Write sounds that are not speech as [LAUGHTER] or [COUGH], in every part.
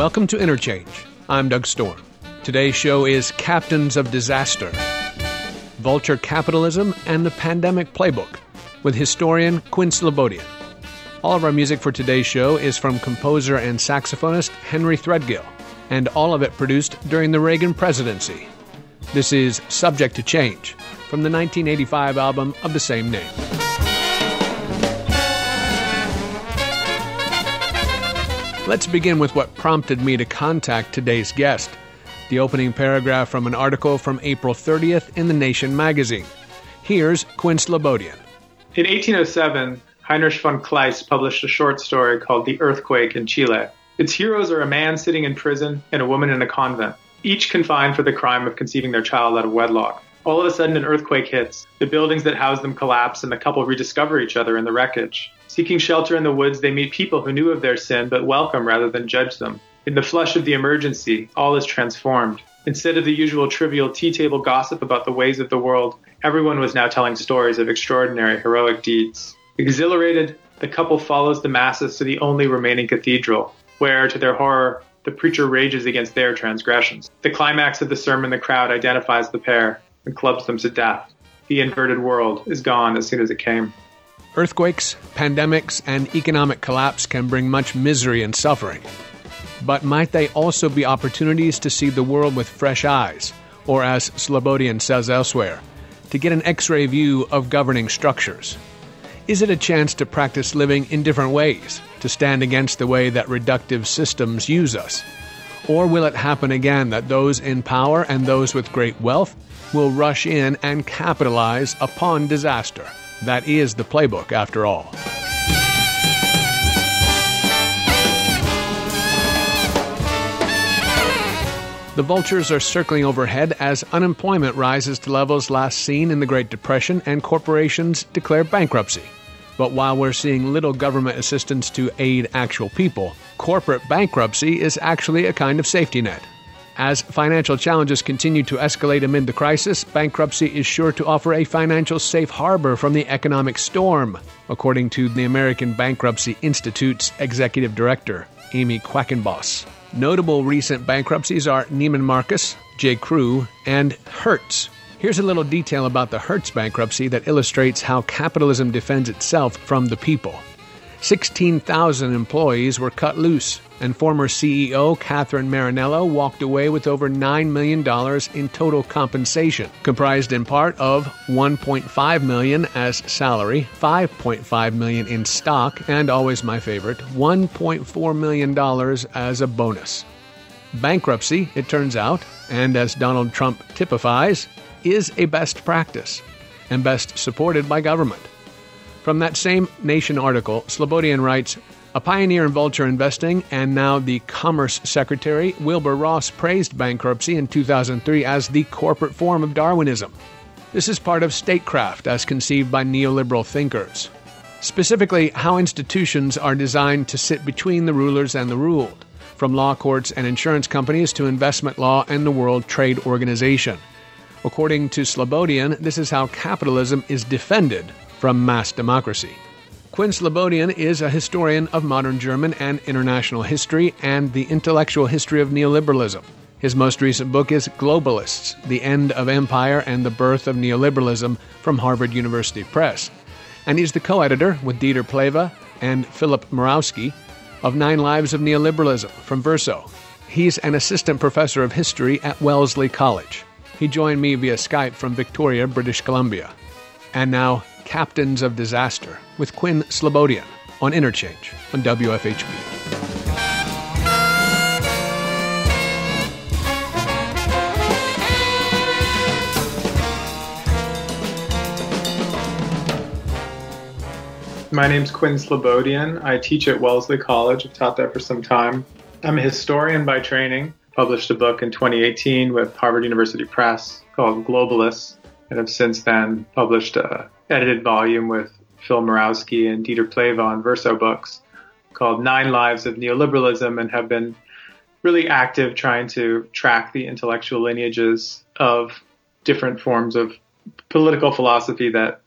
Welcome to Interchange. I'm Doug Storm. Today's show is Captains of Disaster Vulture Capitalism and the Pandemic Playbook with historian Quinn Slobodian. All of our music for today's show is from composer and saxophonist Henry Threadgill, and all of it produced during the Reagan presidency. This is Subject to Change from the 1985 album of the same name. Let's begin with what prompted me to contact today's guest the opening paragraph from an article from April 30th in The Nation magazine. Here's Quinn Slobodian. In 1807, Heinrich von Kleist published a short story called The Earthquake in Chile. Its heroes are a man sitting in prison and a woman in a convent, each confined for the crime of conceiving their child out of wedlock. All of a sudden, an earthquake hits. The buildings that house them collapse, and the couple rediscover each other in the wreckage. Seeking shelter in the woods, they meet people who knew of their sin but welcome rather than judge them. In the flush of the emergency, all is transformed. Instead of the usual trivial tea table gossip about the ways of the world, everyone was now telling stories of extraordinary heroic deeds. Exhilarated, the couple follows the masses to the only remaining cathedral, where, to their horror, the preacher rages against their transgressions. The climax of the sermon, the crowd identifies the pair and clubs them to death. The inverted world is gone as soon as it came. Earthquakes, pandemics, and economic collapse can bring much misery and suffering. But might they also be opportunities to see the world with fresh eyes, or as Slobodian says elsewhere, to get an x ray view of governing structures? Is it a chance to practice living in different ways, to stand against the way that reductive systems use us? Or will it happen again that those in power and those with great wealth will rush in and capitalize upon disaster? That is the playbook, after all. The vultures are circling overhead as unemployment rises to levels last seen in the Great Depression and corporations declare bankruptcy. But while we're seeing little government assistance to aid actual people, corporate bankruptcy is actually a kind of safety net. As financial challenges continue to escalate amid the crisis, bankruptcy is sure to offer a financial safe harbor from the economic storm, according to the American Bankruptcy Institute's executive director, Amy Quackenboss. Notable recent bankruptcies are Neiman Marcus, J. Crew, and Hertz. Here's a little detail about the Hertz bankruptcy that illustrates how capitalism defends itself from the people. 16,000 employees were cut loose, and former CEO Kathryn Marinello walked away with over $9 million in total compensation, comprised in part of 1.5 million as salary, 5.5 million in stock, and always my favorite, $1.4 million as a bonus. Bankruptcy, it turns out, and as Donald Trump typifies, is a best practice and best supported by government. From that same Nation article, Slobodian writes A pioneer in vulture investing and now the Commerce Secretary, Wilbur Ross praised bankruptcy in 2003 as the corporate form of Darwinism. This is part of statecraft as conceived by neoliberal thinkers. Specifically, how institutions are designed to sit between the rulers and the ruled, from law courts and insurance companies to investment law and the World Trade Organization. According to Slobodian, this is how capitalism is defended from mass democracy. Quinn Slobodian is a historian of modern German and international history and the intellectual history of neoliberalism. His most recent book is Globalists The End of Empire and the Birth of Neoliberalism from Harvard University Press. And he's the co editor with Dieter Plehwe and Philip Mirowski of Nine Lives of Neoliberalism from Verso. He's an assistant professor of history at Wellesley College. He joined me via Skype from Victoria, British Columbia. And now, Captains of Disaster with Quinn Slobodian on Interchange on WFHB. My name's Quinn Slobodian. I teach at Wellesley College. I've taught there for some time. I'm a historian by training. Published a book in 2018 with Harvard University Press called Globalists, and have since then published a edited volume with Phil Mirowski and Dieter Plehwe on Verso Books called Nine Lives of Neoliberalism and have been really active trying to track the intellectual lineages of different forms of political philosophy that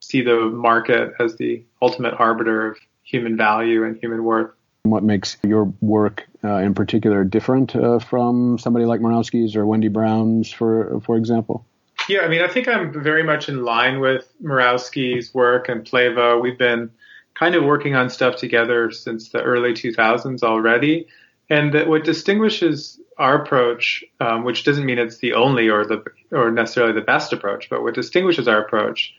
see the market as the ultimate arbiter of human value and human worth. What makes your work uh, in particular different uh, from somebody like Mirowski's or Wendy Brown's, for for example? Yeah, I mean, I think I'm very much in line with Mirowski's work and Plehwe. We've been kind of working on stuff together since the early 2000s already. And that what distinguishes our approach, um, which doesn't mean it's the only or the or necessarily the best approach, but what distinguishes our approach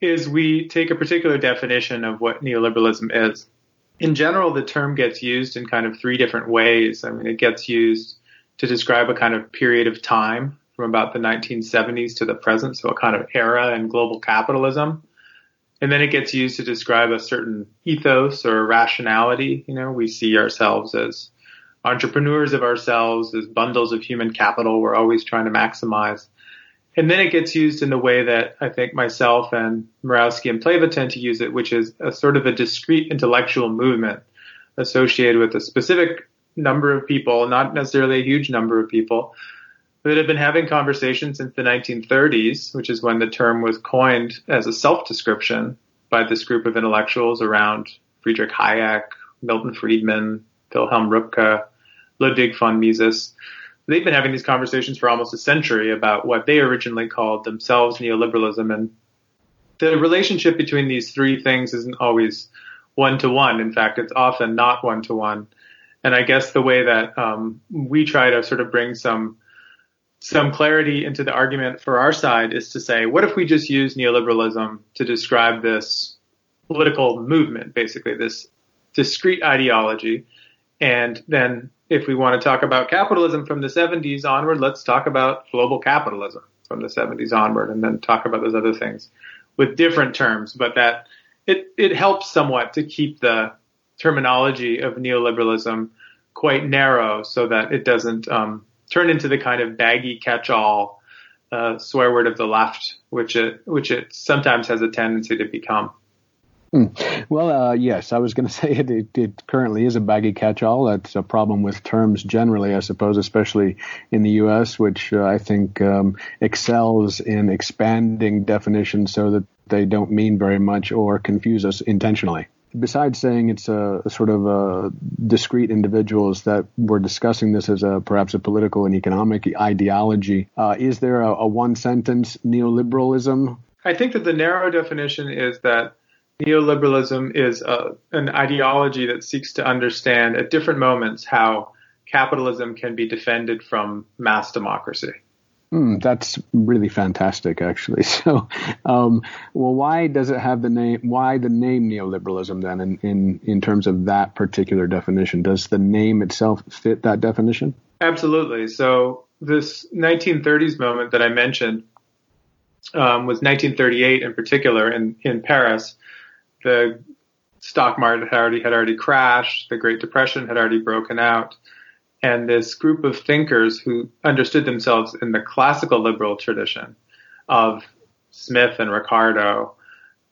is we take a particular definition of what neoliberalism is. In general, the term gets used in kind of three different ways. I mean, it gets used to describe a kind of period of time from about the 1970s to the present, so a kind of era in global capitalism. And then it gets used to describe a certain ethos or rationality. You know, we see ourselves as entrepreneurs of ourselves, as bundles of human capital we're always trying to maximize. And then it gets used in the way that I think myself and Mirowski and Plehwe tend to use it, which is a sort of a discrete intellectual movement associated with a specific number of people, not necessarily a huge number of people, that have been having conversations since the 1930s, which is when the term was coined as a self description by this group of intellectuals around Friedrich Hayek, Milton Friedman, Wilhelm Röpke, Ludwig von Mises. They've been having these conversations for almost a century about what they originally called themselves neoliberalism. And the relationship between these three things isn't always one to one. In fact, it's often not one to one. And I guess the way that um, we try to sort of bring some some clarity into the argument for our side is to say, what if we just use neoliberalism to describe this political movement, basically this discrete ideology, and then if we want to talk about capitalism from the 70s onward, let's talk about global capitalism from the 70s onward, and then talk about those other things with different terms, but that it, it helps somewhat to keep the terminology of neoliberalism quite narrow so that it doesn't um, turn into the kind of baggy catch-all uh, swear word of the left, which it which it sometimes has a tendency to become. Hmm. Well, uh, yes, I was going [LAUGHS] to say it, it, it. currently is a baggy catch-all. That's a problem with terms generally, I suppose, especially in the U.S., which uh, I think um, excels in expanding definitions so that they don't mean very much or confuse us intentionally besides saying it's a, a sort of a discrete individuals that we're discussing this as a perhaps a political and economic ideology, uh, is there a, a one sentence neoliberalism? I think that the narrow definition is that neoliberalism is a, an ideology that seeks to understand at different moments how capitalism can be defended from mass democracy. Mm, that's really fantastic, actually. [LAUGHS] So, um, well, why does it have the name? Why the name neoliberalism then? In, in in terms of that particular definition, does the name itself fit that definition? Absolutely. So, this 1930s moment that I mentioned um, was 1938 in particular in in Paris. The stock market had already had already crashed. The Great Depression had already broken out and this group of thinkers who understood themselves in the classical liberal tradition of Smith and Ricardo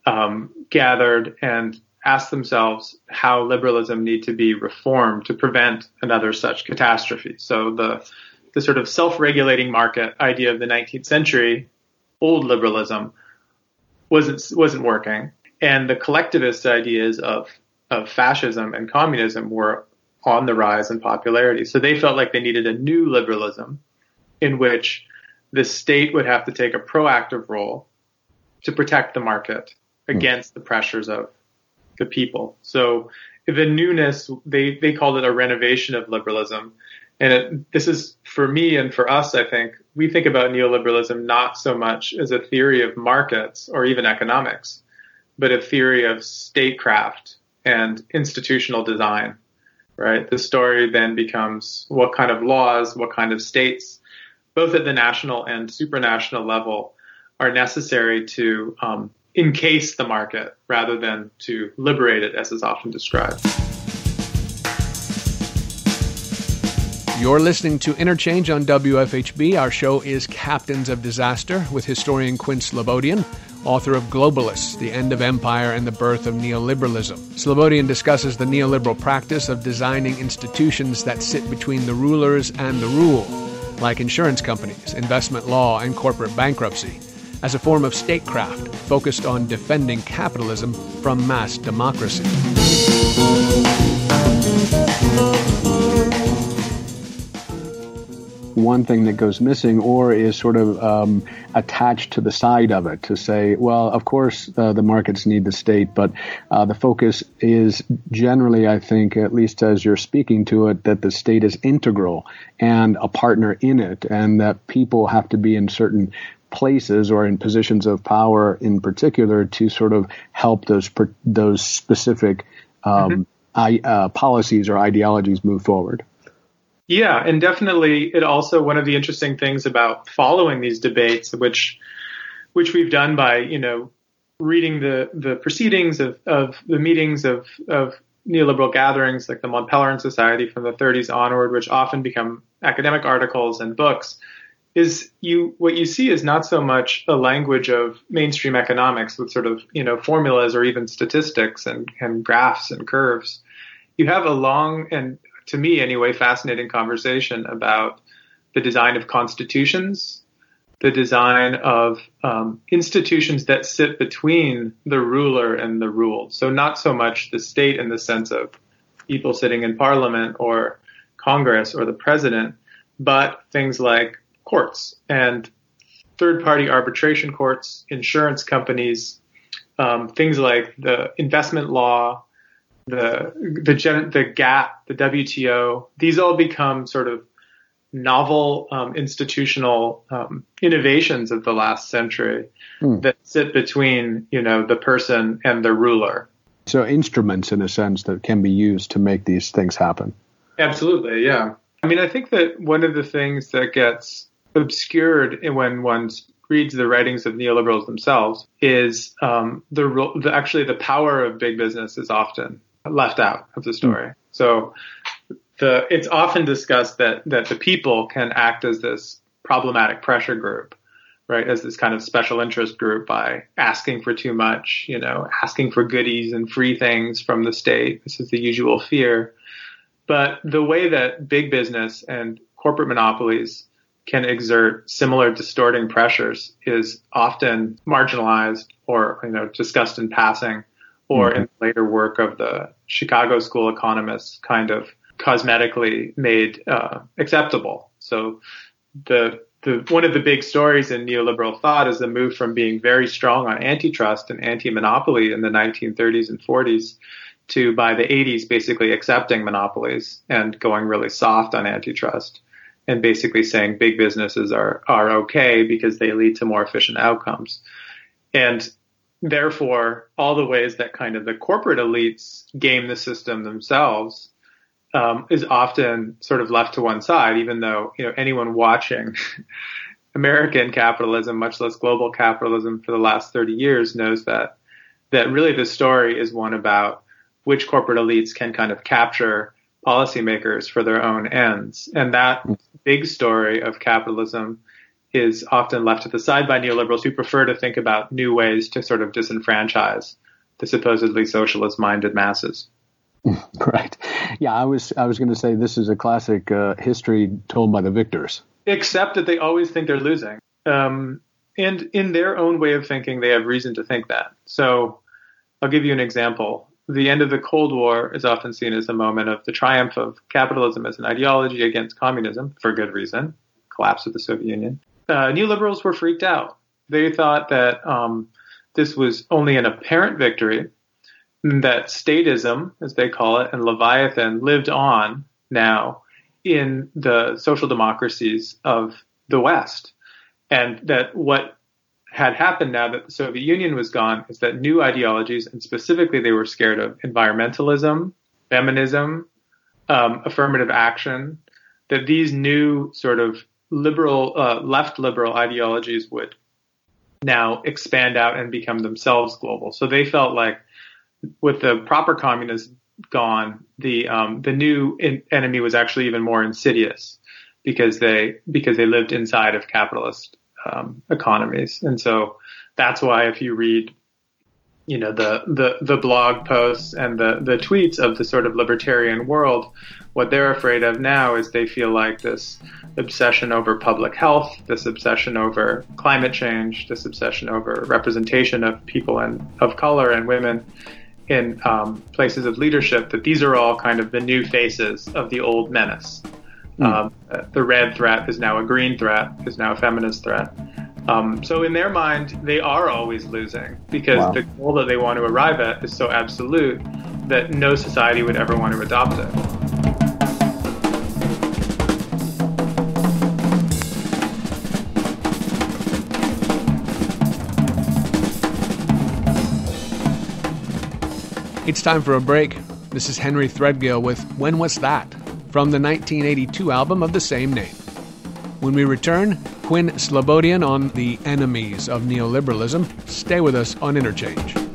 um, gathered and asked themselves how liberalism need to be reformed to prevent another such catastrophe. So the the sort of self-regulating market idea of the 19th century, old liberalism, wasn't wasn't working, and the collectivist ideas of of fascism and communism were on the rise in popularity. So they felt like they needed a new liberalism in which the state would have to take a proactive role to protect the market hmm. against the pressures of the people. So the newness, they, they called it a renovation of liberalism. And it, this is for me and for us, I think, we think about neoliberalism not so much as a theory of markets or even economics, but a theory of statecraft and institutional design right? The story then becomes what kind of laws, what kind of states, both at the national and supranational level, are necessary to um, encase the market rather than to liberate it, as is often described. You're listening to Interchange on WFHB. Our show is Captains of Disaster with historian Quinn Slobodian author of Globalists The End of Empire and the Birth of Neoliberalism. Slobodian discusses the neoliberal practice of designing institutions that sit between the rulers and the rule, like insurance companies, investment law, and corporate bankruptcy, as a form of statecraft focused on defending capitalism from mass democracy. One thing that goes missing or is sort of um, attached to the side of it to say, well, of course, uh, the markets need the state, but uh, the focus is generally, I think, at least as you're speaking to it, that the state is integral and a partner in it, and that people have to be in certain places or in positions of power in particular to sort of help those those specific um, mm-hmm. I, uh, policies or ideologies move forward. Yeah, and definitely it also one of the interesting things about following these debates, which which we've done by, you know, reading the the proceedings of, of the meetings of, of neoliberal gatherings like the Mont Pelerin Society from the 30s onward, which often become academic articles and books, is you what you see is not so much a language of mainstream economics with sort of you know formulas or even statistics and, and graphs and curves. You have a long and to me anyway, fascinating conversation about the design of constitutions, the design of um, institutions that sit between the ruler and the ruled. So not so much the state in the sense of people sitting in parliament or Congress or the president, but things like courts and third party arbitration courts, insurance companies, um, things like the investment law, the the gen, the GATT, the WTO, these all become sort of novel um, institutional um, innovations of the last century hmm. that sit between you know the person and the ruler. So instruments, in a sense, that can be used to make these things happen. Absolutely, yeah. I mean, I think that one of the things that gets obscured when one reads the writings of neoliberals themselves is um, the, the actually the power of big business is often left out of the story. Mm. So the it's often discussed that that the people can act as this problematic pressure group, right? As this kind of special interest group by asking for too much, you know, asking for goodies and free things from the state. This is the usual fear. But the way that big business and corporate monopolies can exert similar distorting pressures is often marginalized or you know discussed in passing or mm-hmm. in later work of the Chicago school economists kind of cosmetically made uh, acceptable. So the the one of the big stories in neoliberal thought is the move from being very strong on antitrust and anti-monopoly in the 1930s and 40s to by the 80s basically accepting monopolies and going really soft on antitrust and basically saying big businesses are are okay because they lead to more efficient outcomes. And therefore, all the ways that kind of the corporate elites game the system themselves um, is often sort of left to one side, even though you know anyone watching [LAUGHS] American capitalism, much less global capitalism, for the last 30 years knows that that really the story is one about which corporate elites can kind of capture policymakers for their own ends, and that big story of capitalism is often left to the side by neoliberals who prefer to think about new ways to sort of disenfranchise the supposedly socialist minded masses. [LAUGHS] Right. Yeah, I was I was going to say this is a classic uh, history told by the victors. Except that they always think they're losing. Um, and in their own way of thinking, they have reason to think that. So I'll give you an example. The end of the Cold War is often seen as a moment of the triumph of capitalism as an ideology against communism, for good reason, collapse of the Soviet Union uh, neoliberals were freaked out. They thought that um, this was only an apparent victory, that statism, as they call it, and Leviathan lived on now in the social democracies of the West. And that what had happened now that the Soviet Union was gone is that new ideologies, and specifically they were scared of environmentalism, feminism, um, affirmative action, that these new sort of liberal, uh, left liberal ideologies would now expand out and become themselves global. So they felt like with the proper communists gone, the um, the new in- enemy was actually even more insidious because they because they lived inside of capitalist um, economies, and so that's why if you read you know the the the blog posts and the the tweets of the sort of libertarian world what they're afraid of now is they feel like this obsession over public health this obsession over climate change this obsession over representation of people and of color and women in um, places of leadership that these are all kind of the new faces of the old menace. Mm. Um, the red threat is now a green threat, is now a feminist threat. Um, so in their mind, they are always losing because wow. the goal that they want to arrive at is so absolute that no society would ever want to adopt it. It's time for a break. This is Henry Threadgill with When Was That? from the 1982 album of the same name. When we return, Quinn Slobodian on the enemies of neoliberalism. Stay with us on Interchange.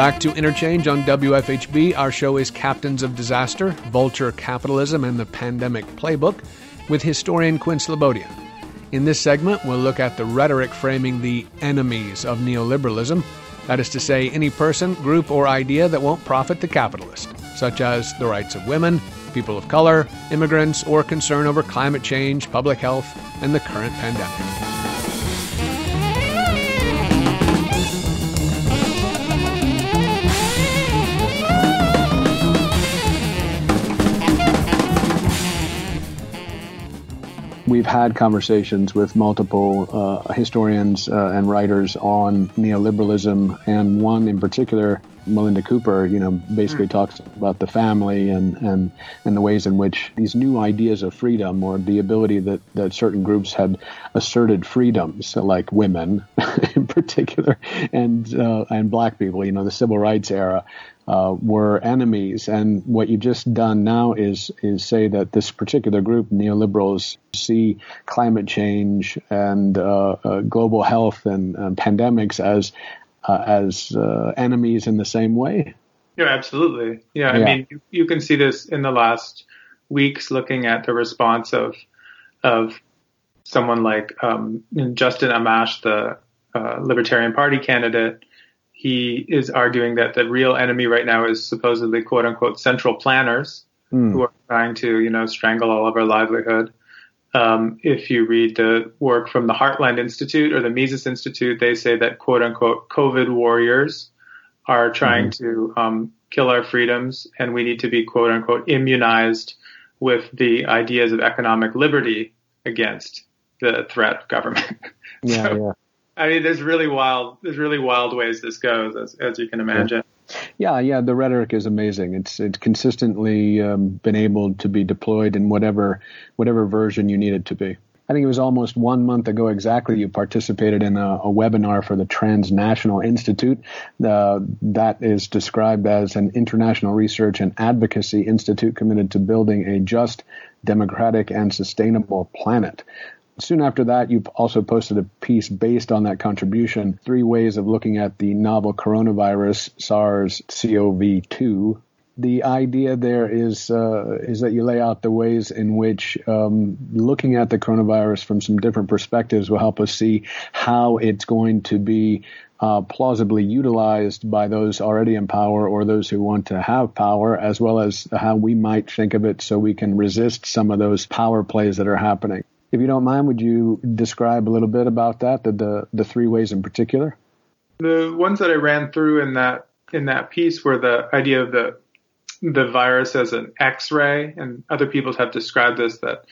Back to Interchange on WFHB. Our show is Captains of Disaster, Vulture Capitalism, and the Pandemic Playbook with historian Quinn Slobodian. In this segment, we'll look at the rhetoric framing the enemies of neoliberalism. That is to say, any person, group, or idea that won't profit the capitalist, such as the rights of women, people of color, immigrants, or concern over climate change, public health, and the current pandemic. We've had conversations with multiple uh, historians uh, and writers on neoliberalism, and one in particular, Melinda Cooper, you know, basically mm. talks about the family and, and, and the ways in which these new ideas of freedom or the ability that, that certain groups had asserted freedoms, like women [LAUGHS] in particular, and, uh, and black people, you know, the civil rights era, uh, were enemies. And what you've just done now is is say that this particular group, neoliberals, see climate change and uh, uh, global health and pandemics as uh, as uh, enemies in the same way. Yeah, absolutely. Yeah, I yeah. mean, you, you, can see this in the last weeks, looking at the response of of someone like um, Justin Amash, the uh, Libertarian Party candidate he is arguing that the real enemy right now is supposedly quote unquote central planners mm. who are trying to, you know, strangle all of our livelihood. Um, if you read the work from the Heartland Institute or the Mises Institute, they say that quote unquote COVID warriors are trying mm to um, kill our freedoms and we need to be quote unquote immunized with the ideas of economic liberty against the threat of government. [LAUGHS] Yeah, so, yeah. I mean, there's really wild, there's really wild ways this goes, as, as you can imagine. Yeah, yeah, the rhetoric is amazing. It's it's consistently um, been able to be deployed in whatever whatever version you need it to be. I think it was almost one month ago exactly you participated in a, a webinar for the Transnational Institute uh, that is described as an international research and advocacy institute committed to building a just, democratic, and sustainable planet. Soon after that, you also posted a piece based on that contribution, three ways of looking at the novel coronavirus SARS CoV 2 the idea there is uh, is that you lay out the ways in which um, looking at the coronavirus from some different perspectives will help us see how it's going to be uh, plausibly utilized by those already in power or those who want to have power, as well as how we might think of it so we can resist some of those power plays that are happening. If you don't mind, would you describe a little bit about that, the, the, the three ways in particular? The ones that I ran through in that in that piece were the idea of the the virus as an X-ray, and other people have described this that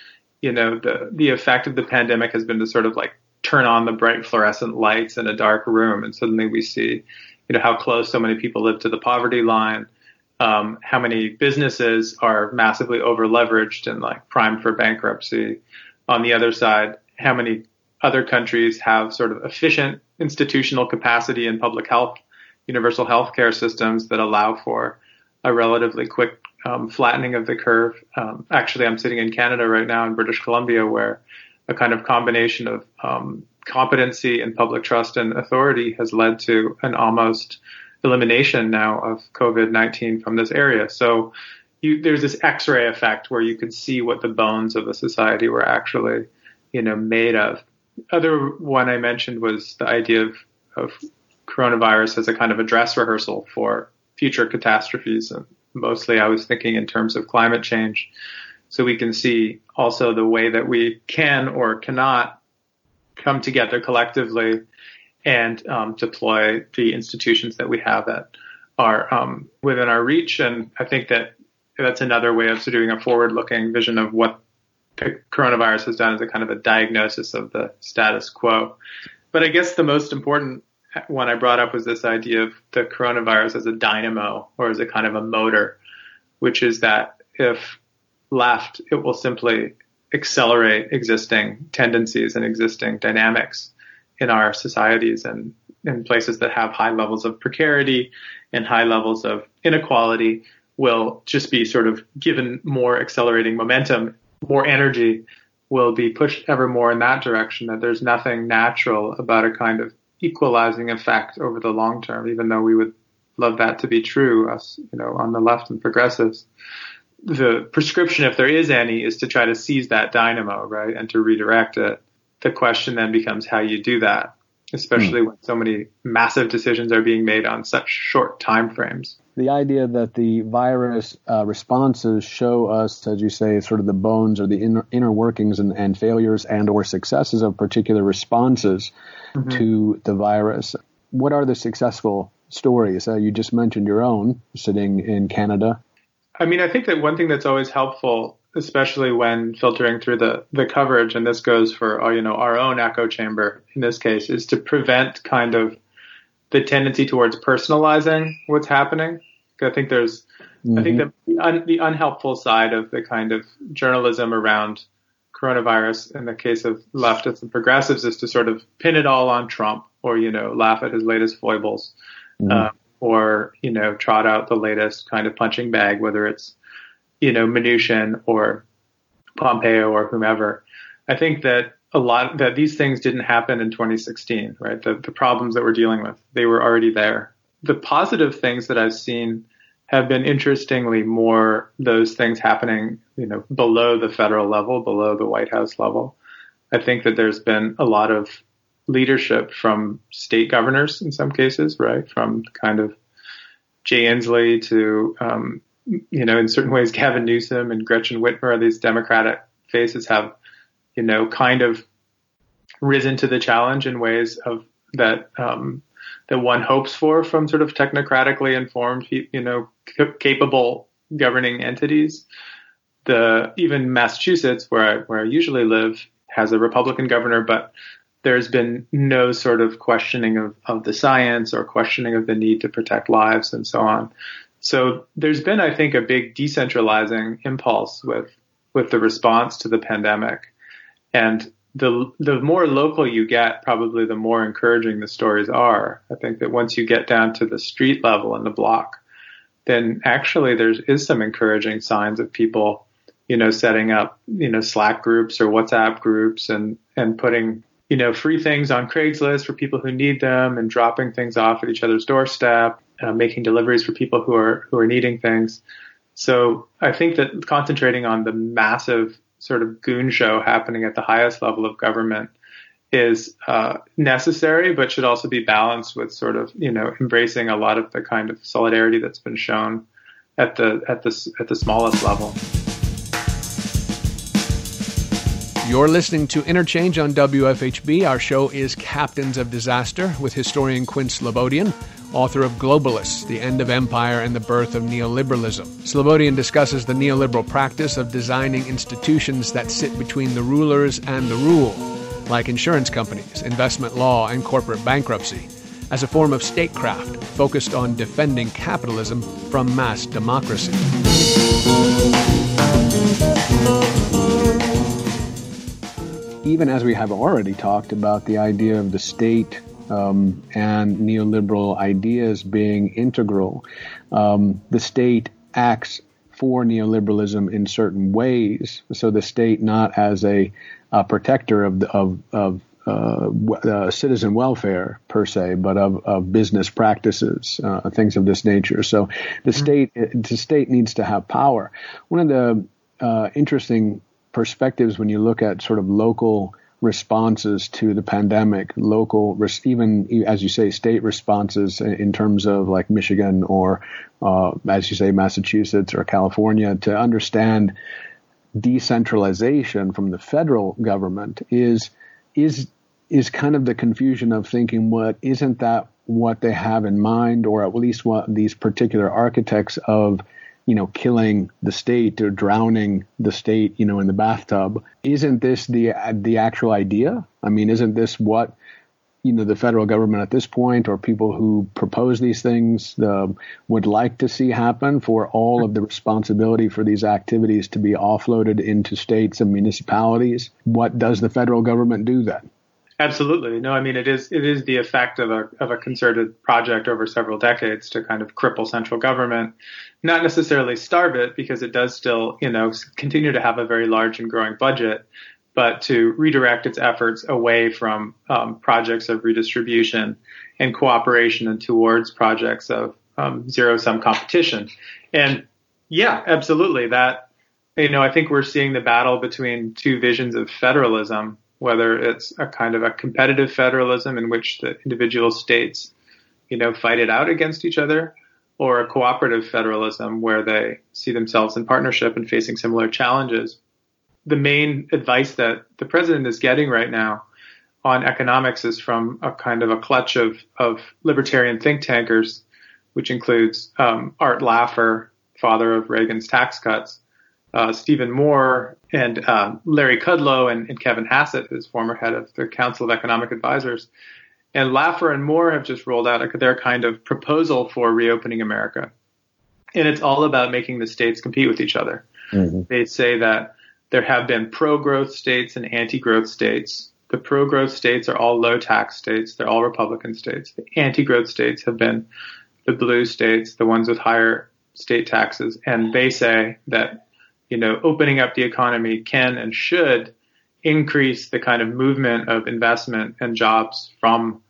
you know the the effect of the pandemic has been to sort of like turn on the bright fluorescent lights in a dark room, and suddenly we see you know how close so many people live to the poverty line, um, how many businesses are massively over leveraged and like primed for bankruptcy. On the other side, how many other countries have sort of efficient institutional capacity in public health, universal health care systems that allow for a relatively quick um, flattening of the curve. Um, actually, I'm sitting in Canada right now in British Columbia, where a kind of combination of um, competency and public trust and authority has led to an almost elimination now of COVID-19 from this area. So you, there's this X-ray effect where you could see what the bones of a society were actually, you know, made of. Other one I mentioned was the idea of, of coronavirus as a kind of a dress rehearsal for future catastrophes. And mostly I was thinking in terms of climate change. So we can see also the way that we can or cannot come together collectively and um, deploy the institutions that we have that are um, within our reach. And I think that that's another way of doing a forward looking vision of what coronavirus has done as a kind of a diagnosis of the status quo. But I guess the most important one I brought up was this idea of the coronavirus as a dynamo or as a kind of a motor, which is that if left, it will simply accelerate existing tendencies and existing dynamics in our societies and in places that have high levels of precarity and high levels of inequality will just be sort of given more accelerating momentum, more energy will be pushed ever more in that direction, that there's nothing natural about a kind of equalizing effect over the long term, even though we would love that to be true, us, you know, on the left and progressives. The prescription, if there is any, is to try to seize that dynamo, right, and to redirect it. The question then becomes how you do that, especially mm. when so many massive decisions are being made on such short time frames the idea that the virus uh, responses show us, as you say, sort of the bones or the inner, inner workings and, and, failures and or successes of particular responses mm-hmm. to the virus. What are the successful stories? Uh, you just mentioned your own sitting in Canada. I mean, I think that one thing that's always helpful, especially when filtering through the, the coverage, and this goes for, uh, you know, our own echo chamber in this case, is to prevent kind of the tendency towards personalizing what's happening. I think there's, mm-hmm. I think mm-hmm. the, un, the unhelpful side of the kind of journalism around coronavirus in the case of leftists and progressives is to sort of pin it all on Trump or, you know, laugh at his latest foibles, mm-hmm. uh, or, you know, trot out the latest kind of punching bag, whether it's, you know, Mnuchin or Pompeo or whomever. I think that a lot that these things didn't happen in 2016, right? The, the problems that we're dealing with, they were already there the positive things that I've seen have been interestingly more those things happening, you know, below the federal level, below the White House level. I think that there's been a lot of leadership from state governors in some cases, right? From kind of Jay Inslee to, um, you know, in certain ways, Gavin Newsom and Gretchen Whitmer, these Democratic faces have, you know, kind of risen to the challenge in ways of that um, that one hopes for from sort of technocratically informed, you know, capable governing entities. The even Massachusetts, where I where I usually live, has a Republican governor, but there's been no sort of questioning of, of the science or questioning of the need to protect lives and so on. So there's been, I think, a big decentralizing impulse with with the response to the pandemic. And the the more local you get, probably the more encouraging the stories are. I think that once you get down to the street level and the block, then actually there is some encouraging signs of people, you know, setting up, you know, Slack groups or WhatsApp groups and and putting you know, free things on Craigslist for people who need them and dropping things off at each other's doorstep, uh, making deliveries for people who are who are needing things. So I think that concentrating on the massive sort of goon show happening at the highest level of government is uh, necessary, but should also be balanced with sort of you know embracing a lot of the kind of solidarity that's been shown at the at the at the smallest level. You're listening to Interchange on WFHB. Our show is Captains of Disaster with historian Quinn Slobodian, author of Globalists The End of Empire and the Birth of Neoliberalism. Slobodian discusses the neoliberal practice of designing institutions that sit between the rulers and the rule, like insurance companies, investment law, and corporate bankruptcy, as a form of statecraft focused on defending capitalism from mass democracy even as we have already talked about the idea of the state um, and neoliberal ideas being integral, um, the state acts for neoliberalism in certain ways. So the state not as a, a protector of of, of uh, uh, citizen welfare per se, but of, of business practices, uh, things of this nature. So the mm-hmm. state the state needs to have power. One of the uh, interesting perspectives when you look at sort of local responses to the pandemic, local, even as you say, state responses in terms of like Michigan or, uh, as you say, Massachusetts or California, to understand decentralization from the federal government is is is kind of the confusion of thinking, what isn't that what they have in mind, or at least what these particular architects of you know, killing the state or drowning the state, you know, in the bathtub. Isn't this the the actual idea? I mean, isn't this what you know the federal government at this point or people who propose these things the, would like to see happen for all of the responsibility for these activities to be offloaded into states and municipalities? What does the federal government do then? Absolutely. No, I mean it is it is the effect of a of a concerted project over several decades to kind of cripple central government, not necessarily starve it because it does still, you know, continue to have a very large and growing budget, but to redirect its efforts away from um, projects of redistribution and cooperation and towards projects of um, zero sum competition. And yeah, absolutely that you know, I think we're seeing the battle between two visions of federalism whether it's a kind of a competitive federalism in which the individual states, you know, fight it out against each other, or a cooperative federalism where they see themselves in partnership and facing similar challenges. The main advice that the president is getting right now on economics is from a kind of a clutch of, of libertarian think tankers, which includes um, Art Laffer, father of Reagan's tax cuts, uh, Stephen Moore and um, Larry Kudlow and, and, Kevin Hassett, who's former head of the Council of Economic Advisors. And Laffer and Moore have just rolled out their kind of proposal for reopening America. And it's all about making the states compete with each other. Mm-hmm. They say that there have been pro growth states and anti growth states. The pro growth states are all low tax states, they're all Republican states. The anti growth states have been the blue states, the ones with higher state taxes. And they say that you know, opening up the economy can and should increase the kind of movement of investment and jobs from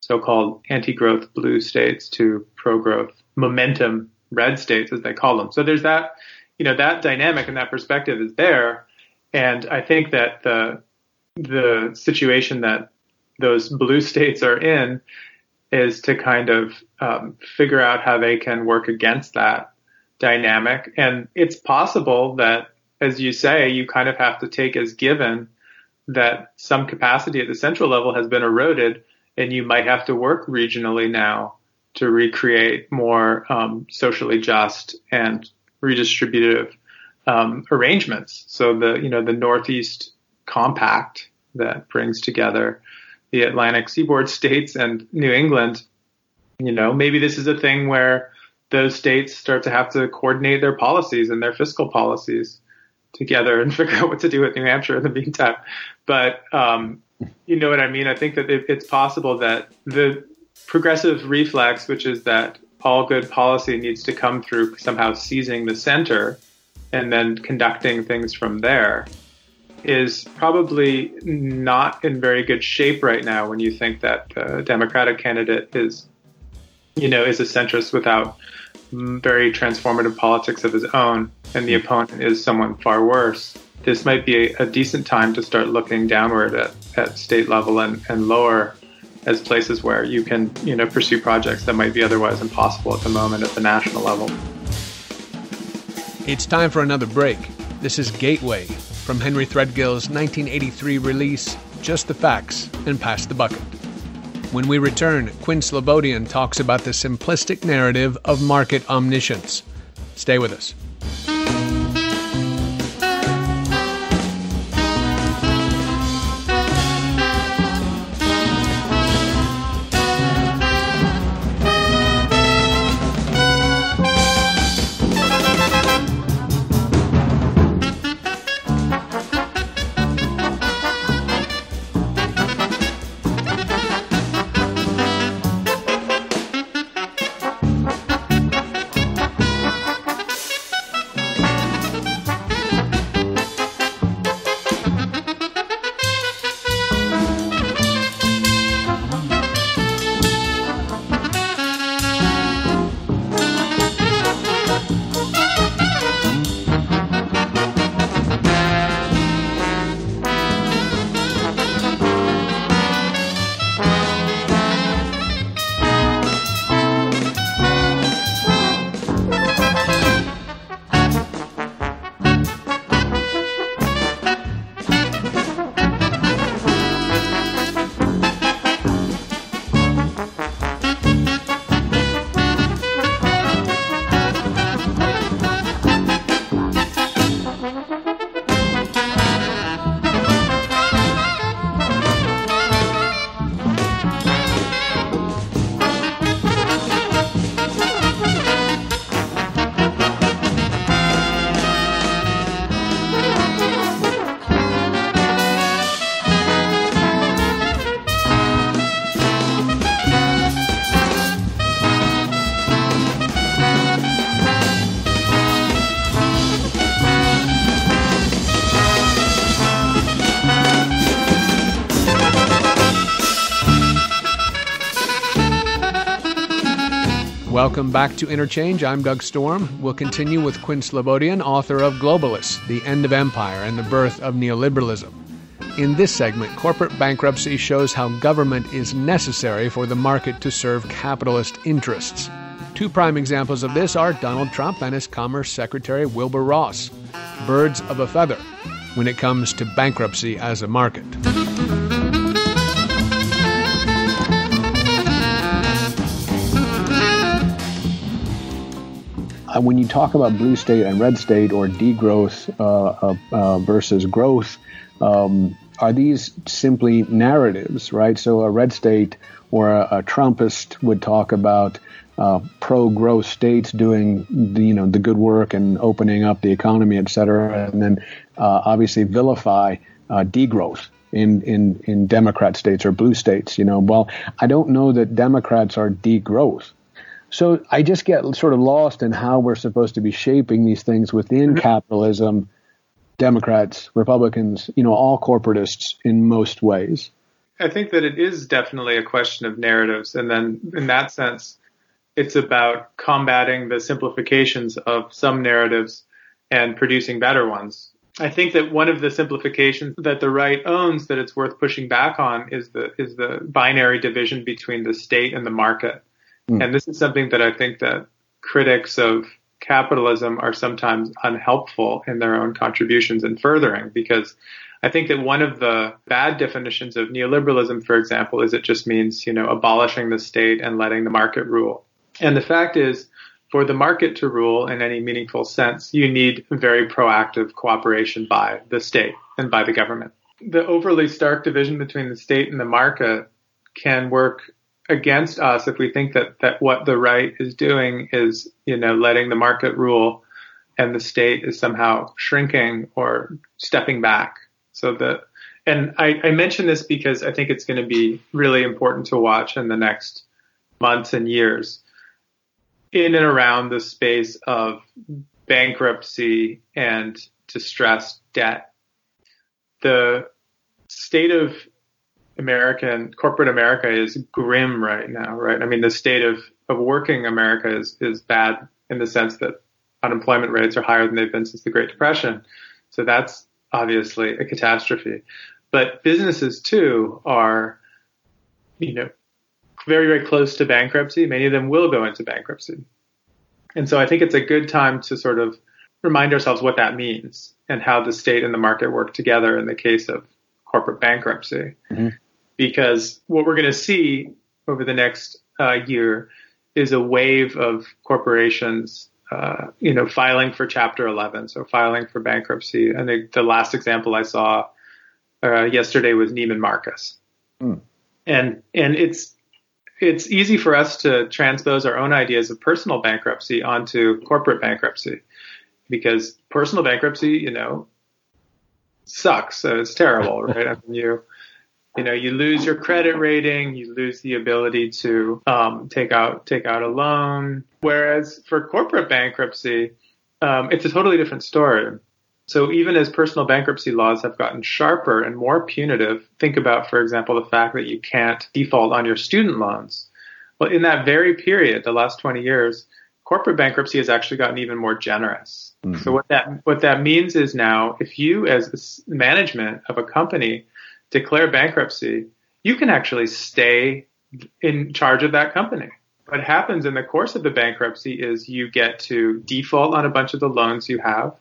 so-called anti-growth blue states to pro-growth momentum red states, as they call them. So there's that, you know, that dynamic and that perspective is there. And I think that the the situation that those blue states are in is to kind of um, figure out how they can work against that dynamic. And it's possible that, as you say, you kind of have to take as given that some capacity at the central level has been eroded, and you might have to work regionally now to recreate more um, socially just and redistributive um, arrangements. So the you know the Northeast Compact that brings together the Atlantic seaboard [LAUGHS] states and New England. You know, maybe this is a thing where those states start to have to coordinate their policies and their fiscal policies together and [LAUGHS] figure out what to do with New Hampshire in the meantime. But um, you know what I mean? I think that it, it's possible that the progressive reflex, which is that all good policy needs to come through somehow seizing the center and then conducting things from there, is probably not in very good shape right now when you think that the Democratic candidate is, you know, is a centrist without very transformative politics of his own, and the opponent is someone far worse. This might be a, a decent time to start looking downward at, at state level and, and lower as places where you can, you know, pursue projects that might be otherwise impossible at the moment at the national level. It's time for another break. This is Gateway from Henry Threadgill's 1983 release, Just the Facts and Pass the Bucket. When we return, Quinn Slobodian talks about the simplistic narrative of market omniscience. Stay with us. Welcome back to Interchange. I'm Doug Storm. We'll continue with Quinn Slobodian, author of Globalists The End of Empire and the Birth of Neoliberalism. In this segment, corporate bankruptcy shows how government is necessary for the market to serve capitalist interests. Two prime examples of this are Donald Trump and his Commerce Secretary Wilbur Ross, birds of a feather when it comes to bankruptcy as a market. When you talk about blue state and red state or degrowth uh, uh, versus growth, um, are these simply narratives, right? So a red state or a, a Trumpist would talk about uh, pro-growth states doing the, you know the good work and opening up the economy, et cetera, and then uh, obviously vilify uh, degrowth in, in in Democrat states or blue states. You know, well, I don't know that Democrats are degrowth. So I just get sort of lost in how we're supposed to be shaping these things within mm-hmm. capitalism, Democrats, Republicans, you know, all corporatists in most ways. I think that it is definitely a question of narratives. And then in that sense, it's about combating the simplifications of some narratives and producing better ones. I think that one of the simplifications that the right owns that it's worth pushing back on is the is the binary division between the state and the market. Mm. And this is something that I think that critics of capitalism are sometimes unhelpful in their own contributions and furthering because I think that one of the bad definitions of neoliberalism, for example, is it just means, you know, abolishing the state and letting the market rule. And the fact is, for the market to rule in any meaningful sense, you need very proactive cooperation by the state and by the government. The overly stark division between the state and the market can work against us if we think that, that what the right is doing is, you know, letting the market rule and the state is somehow shrinking or stepping back. So that, and I, I mention this because I think it's going to be really important to watch in the next months and years in and around the space of bankruptcy and distressed debt. the state of American corporate America is grim right now, right? I mean, the state of, of working America is, is bad in the sense that unemployment rates are higher than they've been since the Great Depression. So that's obviously a catastrophe. But businesses too are, you know, very, very close to bankruptcy. Many of them will go into bankruptcy. And so I think it's a good time to sort of remind ourselves what that means and how the state and the market work together in the case of corporate bankruptcy. Mm-hmm. Because what we're going to see over the next uh, year is a wave of corporations, uh, you know, filing for Chapter 11, so filing for bankruptcy. And the, the last example I saw uh, yesterday was Neiman Marcus, mm. and and it's it's easy for us to transpose our own ideas of personal bankruptcy onto corporate bankruptcy because personal bankruptcy, you know, sucks. So it's terrible, right? I mean, you, you know, you lose your credit rating, you lose the ability to um, take out take out a loan. Whereas for corporate bankruptcy, um, it's a totally different story. So even as personal bankruptcy laws have gotten sharper and more punitive, think about, for example, the fact that you can't default on your student loans. Well, in that very period, the last 20 years, corporate bankruptcy has actually gotten even more generous. Mm-hmm. So what that what that means is now, if you as management of a company declare bankruptcy, you can actually stay in charge of that company. What happens in the course of the bankruptcy is you get to default on a bunch of the loans you have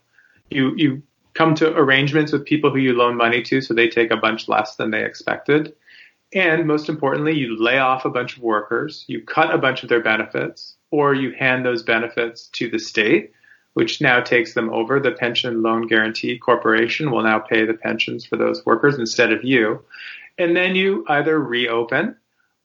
you you come to arrangements with people who you loan money to, so they take a bunch less than they expected. And most importantly, you lay off a bunch of workers, you cut a bunch of their benefits, or you hand those benefits to the state, which now takes them over. The Pension Loan Guarantee Corporation will now pay the pensions for those workers instead of you. And then you either reopen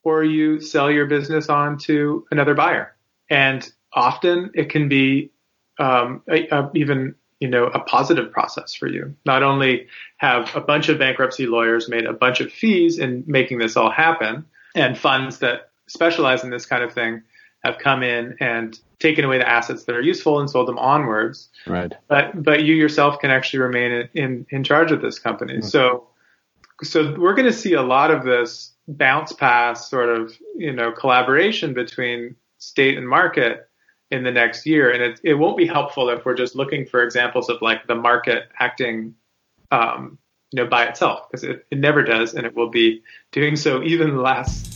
or you sell your business on to another buyer. And often it can be um, a, a, even you know, a positive process for you. Not only have a bunch of bankruptcy lawyers made a bunch of fees in making this all happen, and funds that specialize in this kind of thing have come in and taken away the assets that are useful and sold them onwards. Right. But but you yourself can actually remain in in, in charge of this company. Mm-hmm. So so we're going to see a lot of this bounce pass sort of you know collaboration between state and market in the next year. And it, it won't be helpful if we're just looking for examples of like the market acting, um, you know, by itself because it, it never does, and it will be doing so even less.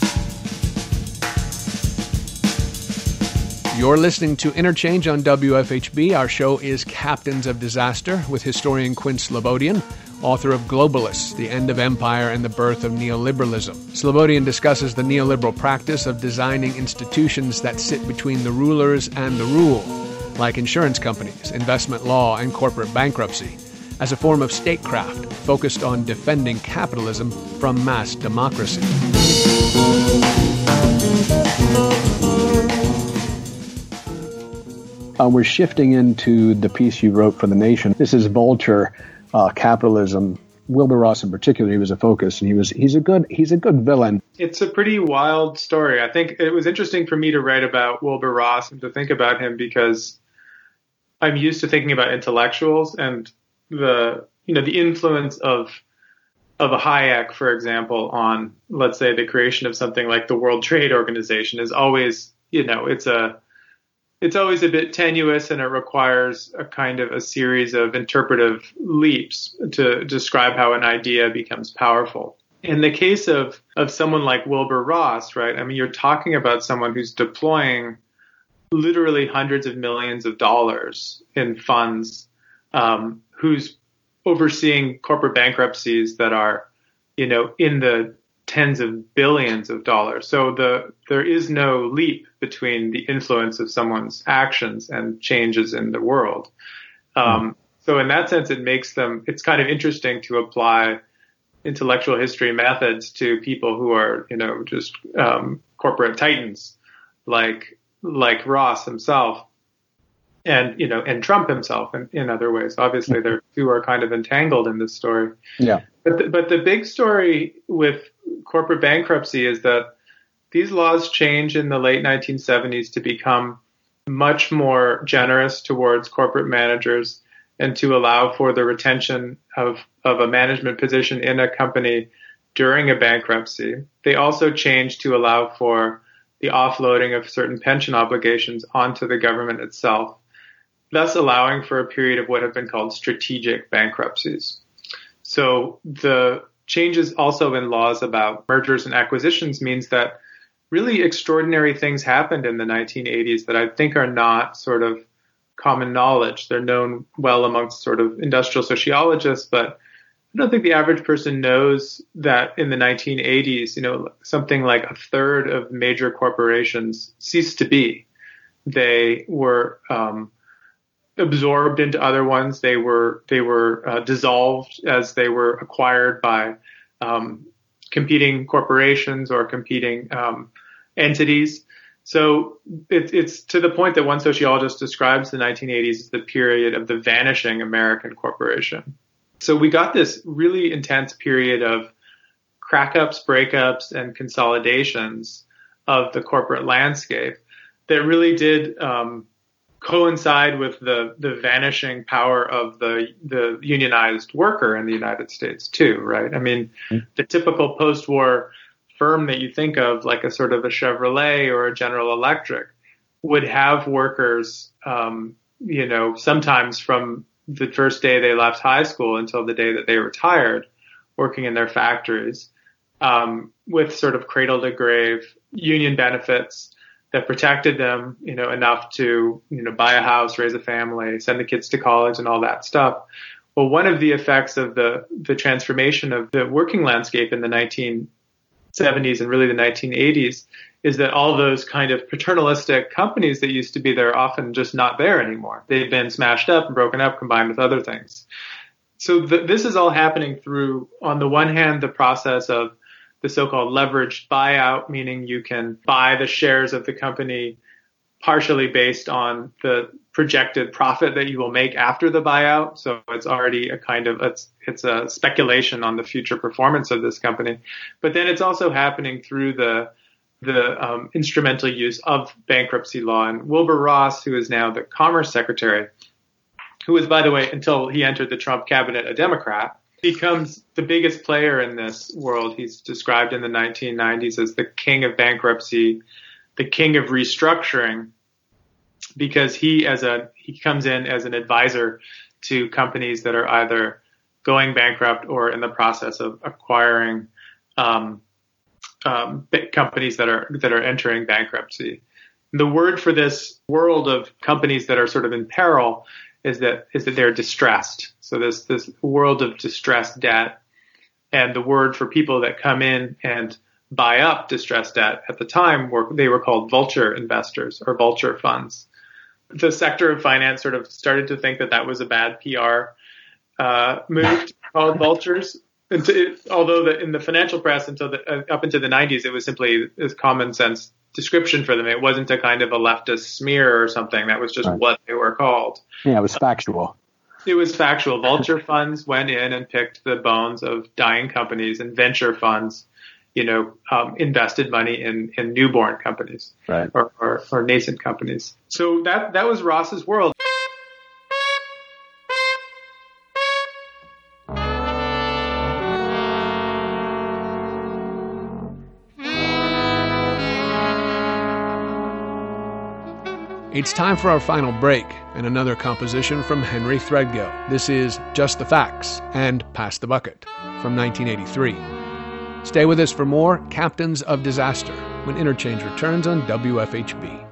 You're listening to Interchange on WFHB. Our show is Captains of Disaster with historian Quinn Slobodian author of Globalists The End of Empire and the Birth of Neoliberalism. Slobodian discusses the neoliberal practice of designing institutions that sit between the rulers and the rule, like insurance companies, investment law, and corporate bankruptcy, as a form of statecraft focused on defending capitalism from mass democracy. Uh, we're shifting into the piece you wrote for The Nation. This is Vulture uh, capitalism. Wilbur Ross, in particular, he was a focus, and he was he's a good he's a good villain. It's a pretty wild story. I think it was interesting for me to write about Wilbur Ross and to think about him because I'm used to thinking about intellectuals and the you know the influence of of a Hayek, for example, on let's say the creation of something like the World Trade Organization is always you know it's a it's always a bit tenuous and it requires a kind of a series of interpretive leaps to describe how an idea becomes powerful. In the case of, of someone like Wilbur Ross, right? I mean, you're talking about someone who's deploying literally hundreds of millions of dollars in funds, um, who's overseeing corporate bankruptcies that are, you know, in the tens of billions of dollars. So the there is no leap between the influence of someone's actions and changes in the world. Um, so in that sense, it makes them. It's kind of interesting to apply intellectual history methods to people who are, you know, just um, corporate titans like like Ross himself, and you know, and Trump himself, in, in other ways. Obviously, the two are kind of entangled in this story. Yeah. But the, but the big story with corporate bankruptcy is that these laws change in the late 1970s to become much more generous towards corporate managers and to allow for the retention of, of a management position in a company during a bankruptcy. They also changed to allow for the offloading of certain pension obligations onto the government itself, thus allowing for a period of what have been called strategic bankruptcies. So the changes also in laws about mergers and acquisitions means that really extraordinary things happened in the 1980s that I think are not sort of common knowledge. They're known well amongst sort of industrial sociologists, but I don't think the average person knows that in the 1980s, you know, something like a third of major corporations ceased to be. They were um, absorbed into other ones. They were they were uh, dissolved as they were acquired by um, competing corporations or competing um, entities. So it, it's to the point that one sociologist describes the 1980s as the period of the vanishing American corporation. So we got this really intense period of crackups, breakups, and consolidations of the corporate landscape that really did um, coincide with the the vanishing power of the the unionized worker in the United States too, right? I mean, mm-hmm. the typical post-war firm that you think of, like a sort of a Chevrolet or a General Electric, would have workers, um, you know, sometimes from the first day they left high school until the day that they retired, working in their factories, um, with sort of cradle to grave union benefits that protected them, you know, enough to, you know, buy a house, raise a family, send the kids to college and all that stuff. Well, one of the effects of the, the transformation of the working landscape in the 1970s and really the 1980s is that all those kind of paternalistic companies that used to be there are often just not there anymore. They've been smashed up and broken up combined with other things. So this is all happening through, on the one hand, the process of the so-called leveraged buyout, meaning you can buy the shares of the company partially based on the projected profit that you will make after the buyout. So it's already a kind of it's it's a speculation on the future performance of this company. But then it's also happening through the the um, instrumental use of bankruptcy law. And Wilbur Ross, who is now the Commerce Secretary, who was, by the way, until he entered the Trump cabinet, a Democrat, becomes the biggest player in this world. He's described in the 1990s as the king of bankruptcy, the king of restructuring, because he as a he comes in as an advisor to companies that are either going bankrupt or in the process of acquiring um, um, companies that are that are entering bankruptcy. The word for this world of companies that are sort of in peril is that is that they're distressed. So this this world of distressed debt, and the word for people that come in and buy up distressed debt at the time were they were called vulture investors or vulture funds. The sector of finance sort of started to think that that was a bad PR uh, move called vultures. Into, although the, in the financial press until the, uh, up into the 90s, it was simply a common sense description for them. It wasn't a kind of a leftist smear or something. That was just right. what they were called. Yeah, it was factual. It was factual. Vulture funds went in and picked the bones of dying companies, and venture funds, you know, um, invested money in, in newborn companies right. or, or, or nascent companies. So that that was Ross's world. It's time for our final break and another composition from Henry Threadgill. This is Just the Facts and Pass the Bucket from 1983. Stay with us for more Captains of Disaster when Interchange returns on WFHB.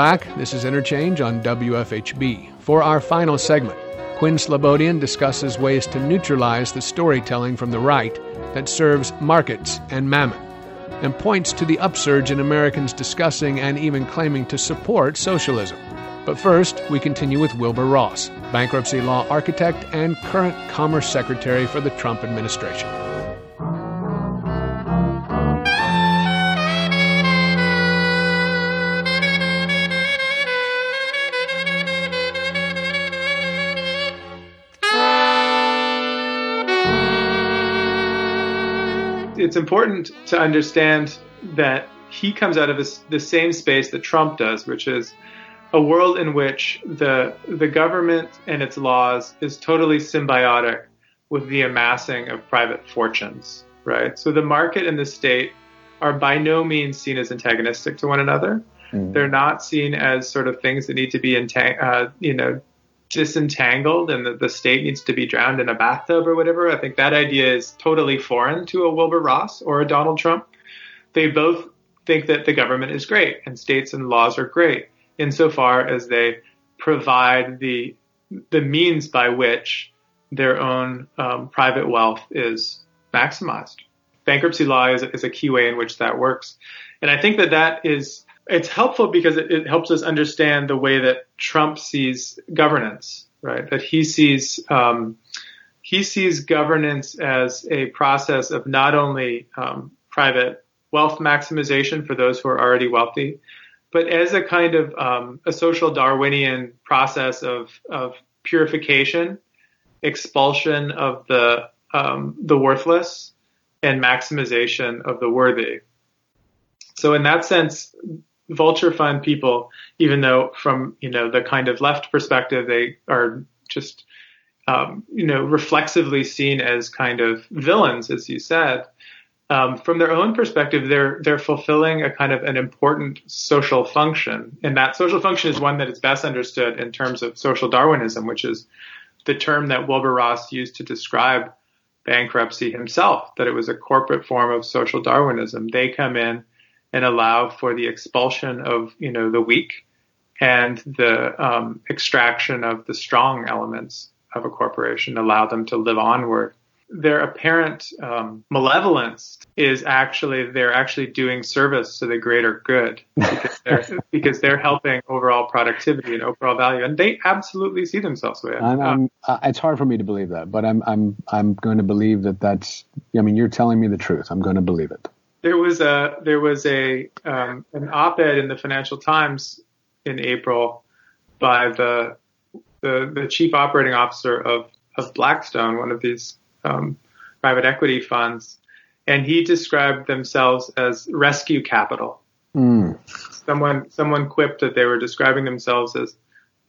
Back. This is Interchange on WFHB. For our final segment, Quinn Slobodian discusses ways to neutralize the storytelling from the right that serves markets and mammon, and points to the upsurge in Americans discussing and even claiming to support socialism. But first, we continue with Wilbur Ross, bankruptcy law architect and current Commerce Secretary for the Trump administration. It's important to understand that he comes out of this, the same space that Trump does, which is a world in which the the government and its laws is totally symbiotic with the amassing of private fortunes, right? So the market and the state are by no means seen as antagonistic to one another. Mm. They're not seen as sort of things that need to be, entang- uh, you know, disentangled and that the state needs to be drowned in a bathtub or whatever. I think that idea is totally foreign to a Wilbur Ross or a Donald Trump. They both think that the government is great and states and laws are great insofar as they provide the the means by which their own um, private wealth is maximized. Bankruptcy law is, is a key way in which that works, and I think that that is it's helpful because it, it, helps us understand the way that Trump sees governance, right? That he sees um, he sees governance as a process of not only um, private wealth maximization for those who are already wealthy, but as a kind of um, a social Darwinian process of of purification, expulsion of the um, the worthless, and maximization of the worthy. So in that sense, vulture fund people, even though from you know the kind of left perspective they are just um, you know reflexively seen as kind of villains, as you said. Um, from their own perspective, they're they're fulfilling a kind of an important social function, and that social function is one that is best understood in terms of social Darwinism, which is the term that Wilbur Ross used to describe bankruptcy himself. That it was a corporate form of social Darwinism. They come in and allow for the expulsion of you know the weak and the um, extraction of the strong elements of a corporation, allow them to live onward. Their apparent um, malevolence is actually they're actually doing service to the greater good [LAUGHS] because they're, because they're helping overall productivity and overall value, and they absolutely see themselves with. I'm, I'm, uh, it's hard for me to believe that, but I'm I'm I'm going to believe that that's. I mean, you're telling me the truth. I'm going to believe it there was a there was a um, an op-ed in the Financial Times in April by the the, the chief operating officer of of Blackstone, one of these um, private equity funds, and he described themselves as rescue capital. Mm. Someone someone quipped that they were describing themselves as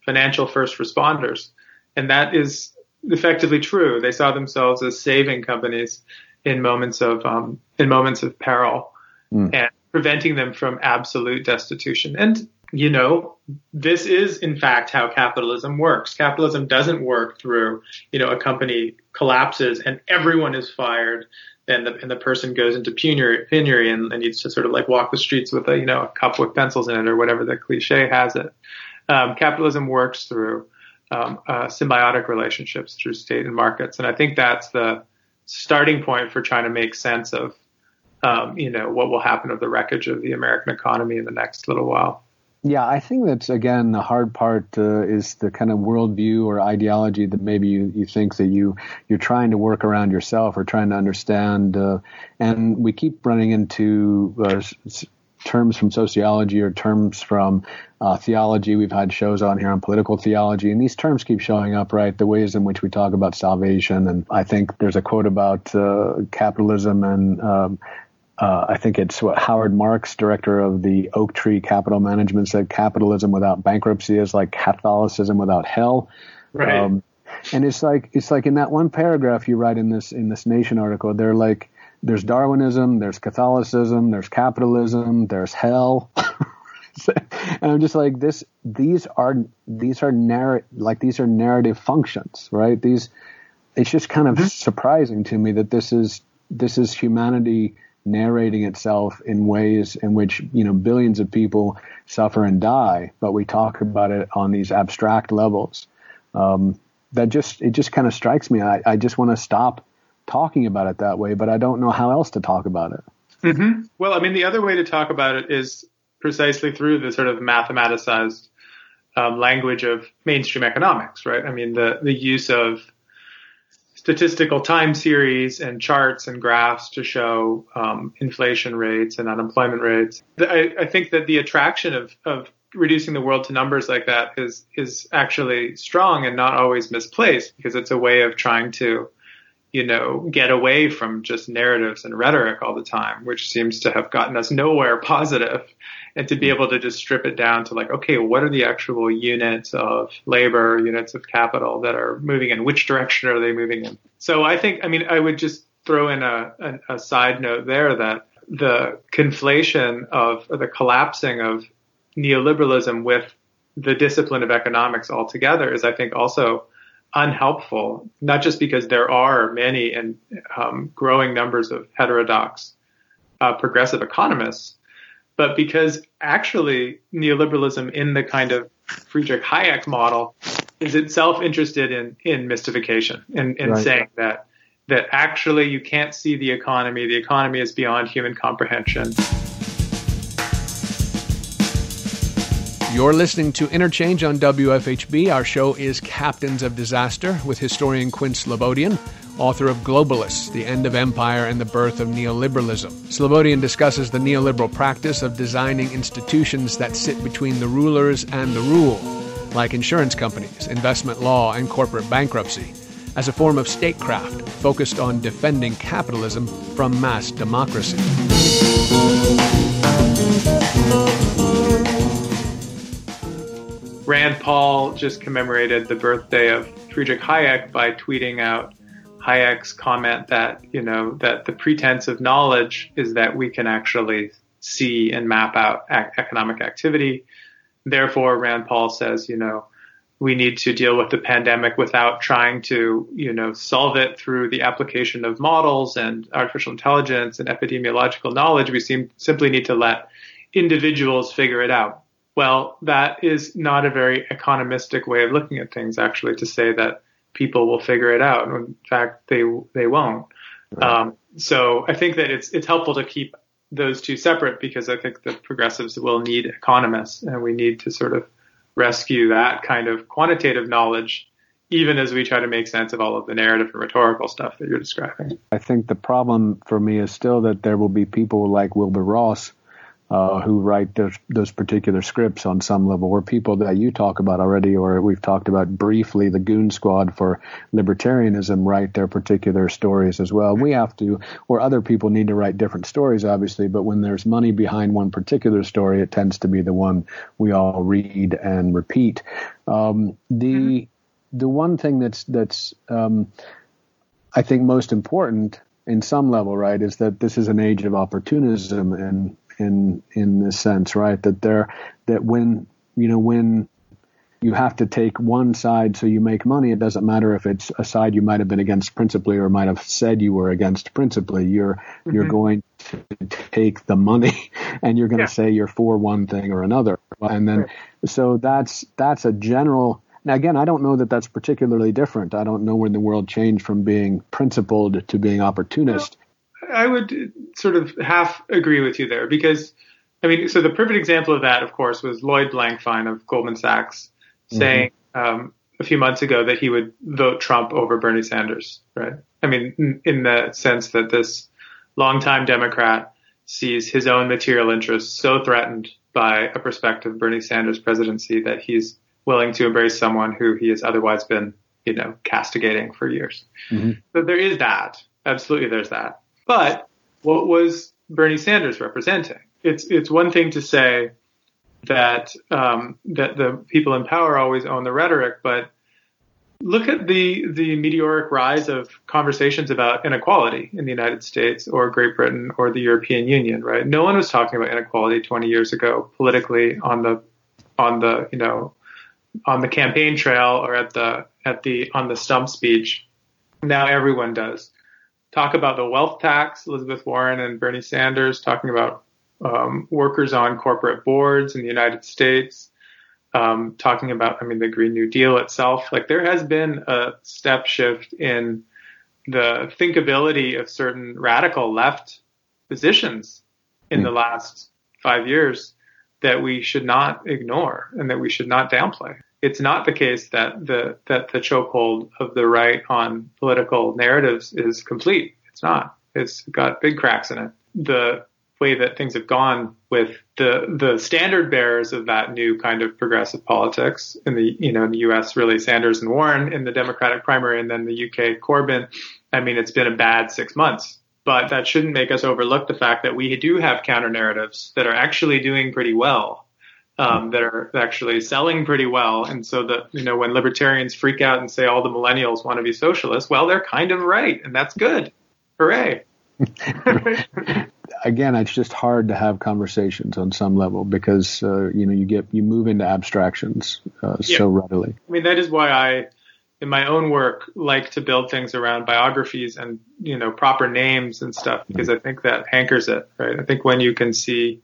financial first responders, and that is effectively true. They saw themselves as saving companies in moments of um, in moments of peril mm. and preventing them from absolute destitution. And you know, this is in fact how capitalism works. Capitalism doesn't work through you know a company collapses and everyone is fired. And the, and the person goes into penury, penury and, and needs to sort of like walk the streets with a you know a cup with pencils in it or whatever the cliche has it. Um, capitalism works through um, uh, symbiotic relationships through state and markets, and I think that's the starting point for trying to make sense of, um, you know, what will happen of the wreckage of the American economy in the next little while. Yeah, I think that's again the hard part uh, is the kind of worldview or ideology that maybe you, you think that you you're trying to work around yourself or trying to understand, uh, and we keep running into uh, terms from sociology or terms from uh, theology. We've had shows on here on political theology, and these terms keep showing up, right? The ways in which we talk about salvation. And I think there's a quote about uh, capitalism and um, uh, I think it's what Howard Marks, director of the Oaktree Capital Management, said capitalism without bankruptcy is like Catholicism without hell. Right. Um, and it's like it's like in that one paragraph you write in this in this Nation article, they're like there's Darwinism, there's Catholicism, there's capitalism, there's hell. [LAUGHS] and I'm just like this. These are these are narr- like these are narrative functions, right? These. It's just kind of mm-hmm. surprising to me that this is this is humanity narrating itself in ways in which you know billions of people suffer and die, but we talk about it on these abstract levels. Um, that just it just kind of strikes me. I, I just want to stop talking about it that way, but I don't know how else to talk about it. Mm-hmm. Well, I mean, the other way to talk about it is precisely through the sort of mathematicized um, language of mainstream economics, right? I mean, the the use of statistical time series and charts and graphs to show um, inflation rates and unemployment rates. I, I, think that the attraction of, of reducing the world to numbers like that is is actually strong and not always misplaced because it's a way of trying to you know, get away from just narratives and rhetoric all the time, which seems to have gotten us nowhere positive, and to be mm-hmm. able to just strip it down to like, okay, what are the actual units of labor, units of capital that are moving in? Which direction are they moving in? So I think, I mean, I would just throw in a, a, a side note there that the conflation of the collapsing of neoliberalism with the discipline of economics altogether is, I think, also unhelpful, not just because there are many and um, growing numbers of heterodox uh, progressive economists, but because actually neoliberalism in the kind of Friedrich Hayek model is itself interested in in mystification and in, in right. saying that that actually you can't see the economy, the economy is beyond human comprehension. You're listening to Interchange on WFHB. Our show is Captains of Disaster with historian Quinn Slobodian, author of Globalists The End of Empire and the Birth of Neoliberalism. Slobodian discusses the neoliberal practice of designing institutions that sit between the rulers and the rule, like insurance companies, investment law, and corporate bankruptcy, as a form of statecraft focused on defending capitalism from mass democracy. Rand Paul just commemorated the birthday of Friedrich Hayek by tweeting out Hayek's comment that, you know, that the pretense of knowledge is that we can actually see and map out ac- economic activity. Therefore, Rand Paul says, you know, we need to deal with the pandemic without trying to, you know, solve it through the application of models and artificial intelligence and epidemiological knowledge. We seem, simply need to let individuals figure it out. Well, that is not a very economistic way of looking at things, actually, to say that people will figure it out. In fact, they they won't. Right. Um, so I think that it's it's helpful to keep those two separate because I think the progressives will need economists, and we need to sort of rescue that kind of quantitative knowledge, even as we try to make sense of all of the narrative and rhetorical stuff that you're describing. I think the problem for me is still that there will be people like Wilbur Ross uh, who write those, those particular scripts on some level, or people that you talk about already, or we've talked about briefly, the Goon Squad for libertarianism write their particular stories as well. We have to, or other people need to write different stories, obviously, but when there's money behind one particular story, it tends to be the one we all read and repeat. Um, the mm-hmm. the one thing that's that's um, I think most important in some level, right, is that this is an age of opportunism and in in this sense, right? That there that when you know when you have to take one side so you make money. It doesn't matter if it's a side you might have been against principally or might have said you were against principally. You're mm-hmm. you're going to take the money [LAUGHS] and you're going to yeah. say you're for one thing or another. And then right. so that's that's a general. Now again, I don't know that that's particularly different. I don't know when the world changed from being principled to being opportunist. I would sort of half agree with you there because, I mean, so the perfect example of that, of course, was Lloyd Blankfein of Goldman Sachs saying mm-hmm. um, a few months ago that he would vote Trump over Bernie Sanders, right? I mean, in, in the sense that this longtime Democrat sees his own material interests so threatened by a prospective Bernie Sanders presidency that he's willing to embrace someone who he has otherwise been, you know, castigating for years. Mm-hmm. So there is that. Absolutely, there's that. But what was Bernie Sanders representing? It's it's one thing to say that um, that the people in power always own the rhetoric, but look at the the meteoric rise of conversations about inequality in the United States or Great Britain or the European Union. Right? No one was talking about inequality 20 years ago politically on the on the you know on the campaign trail or at the at the on the stump speech. Now everyone does talk about the wealth tax, Elizabeth Warren and Bernie Sanders talking about um, workers on corporate boards in the United States, um, talking about, I mean, the Green New Deal itself. Like there has been a step shift in the thinkability of certain radical left positions in the last five years that we should not ignore and that we should not downplay. It's not the case that the that the chokehold of the right on political narratives is complete. It's not. It's got big cracks in it. The way that things have gone with the the standard bearers of that new kind of progressive politics in the you know in the U.S. really Sanders and Warren in the Democratic primary, and then the U.K. Corbyn. I mean, it's been a bad six months but that shouldn't make us overlook the fact that we do have counter narratives that are actually doing pretty well, um, that are actually selling pretty well. And so that, you know, when libertarians freak out and say all the millennials want to be socialists, well, they're kind of right. And that's good. Hooray. [LAUGHS] Again, it's just hard to have conversations on some level because, uh, you know, you get, you move into abstractions uh, yeah. so readily. I mean, that is why I, in my own work like to build things around biographies and you know proper names and stuff because I think that hankers it right I think when you can see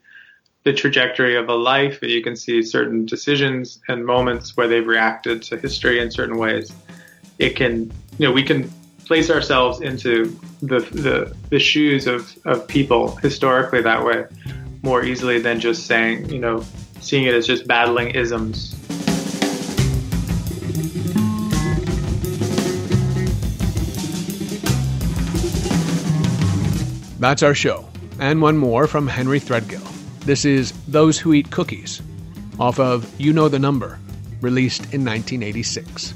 the trajectory of a life and you can see certain decisions and moments where they've reacted to history in certain ways. It can you know we can place ourselves into the the, the shoes of, of people historically that way more easily than just saying you know seeing it as just battling isms. That's our show, and one more from Henry Threadgill. This is Those Who Eat Cookies, off of You Know the Number, released in 1986.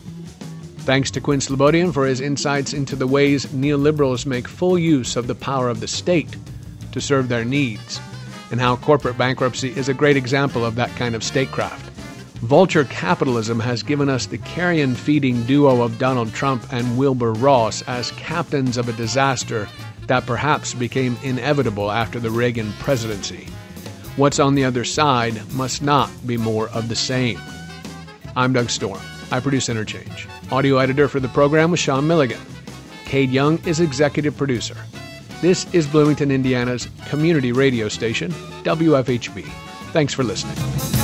Thanks to Quinn Slobodian for his insights into the ways neoliberals make full use of the power of the state to serve their needs, and how corporate bankruptcy is a great example of that kind of statecraft. Vulture capitalism has given us the carrion feeding duo of Donald Trump and Wilbur Ross as captains of a disaster that perhaps became inevitable after the Reagan presidency. What's on the other side must not be more of the same. I'm Doug Storm. I produce Interchange. Audio editor for the program was Sean Milligan. Cade Young is executive producer. This is Bloomington, Indiana's community radio station, WFHB. Thanks for listening.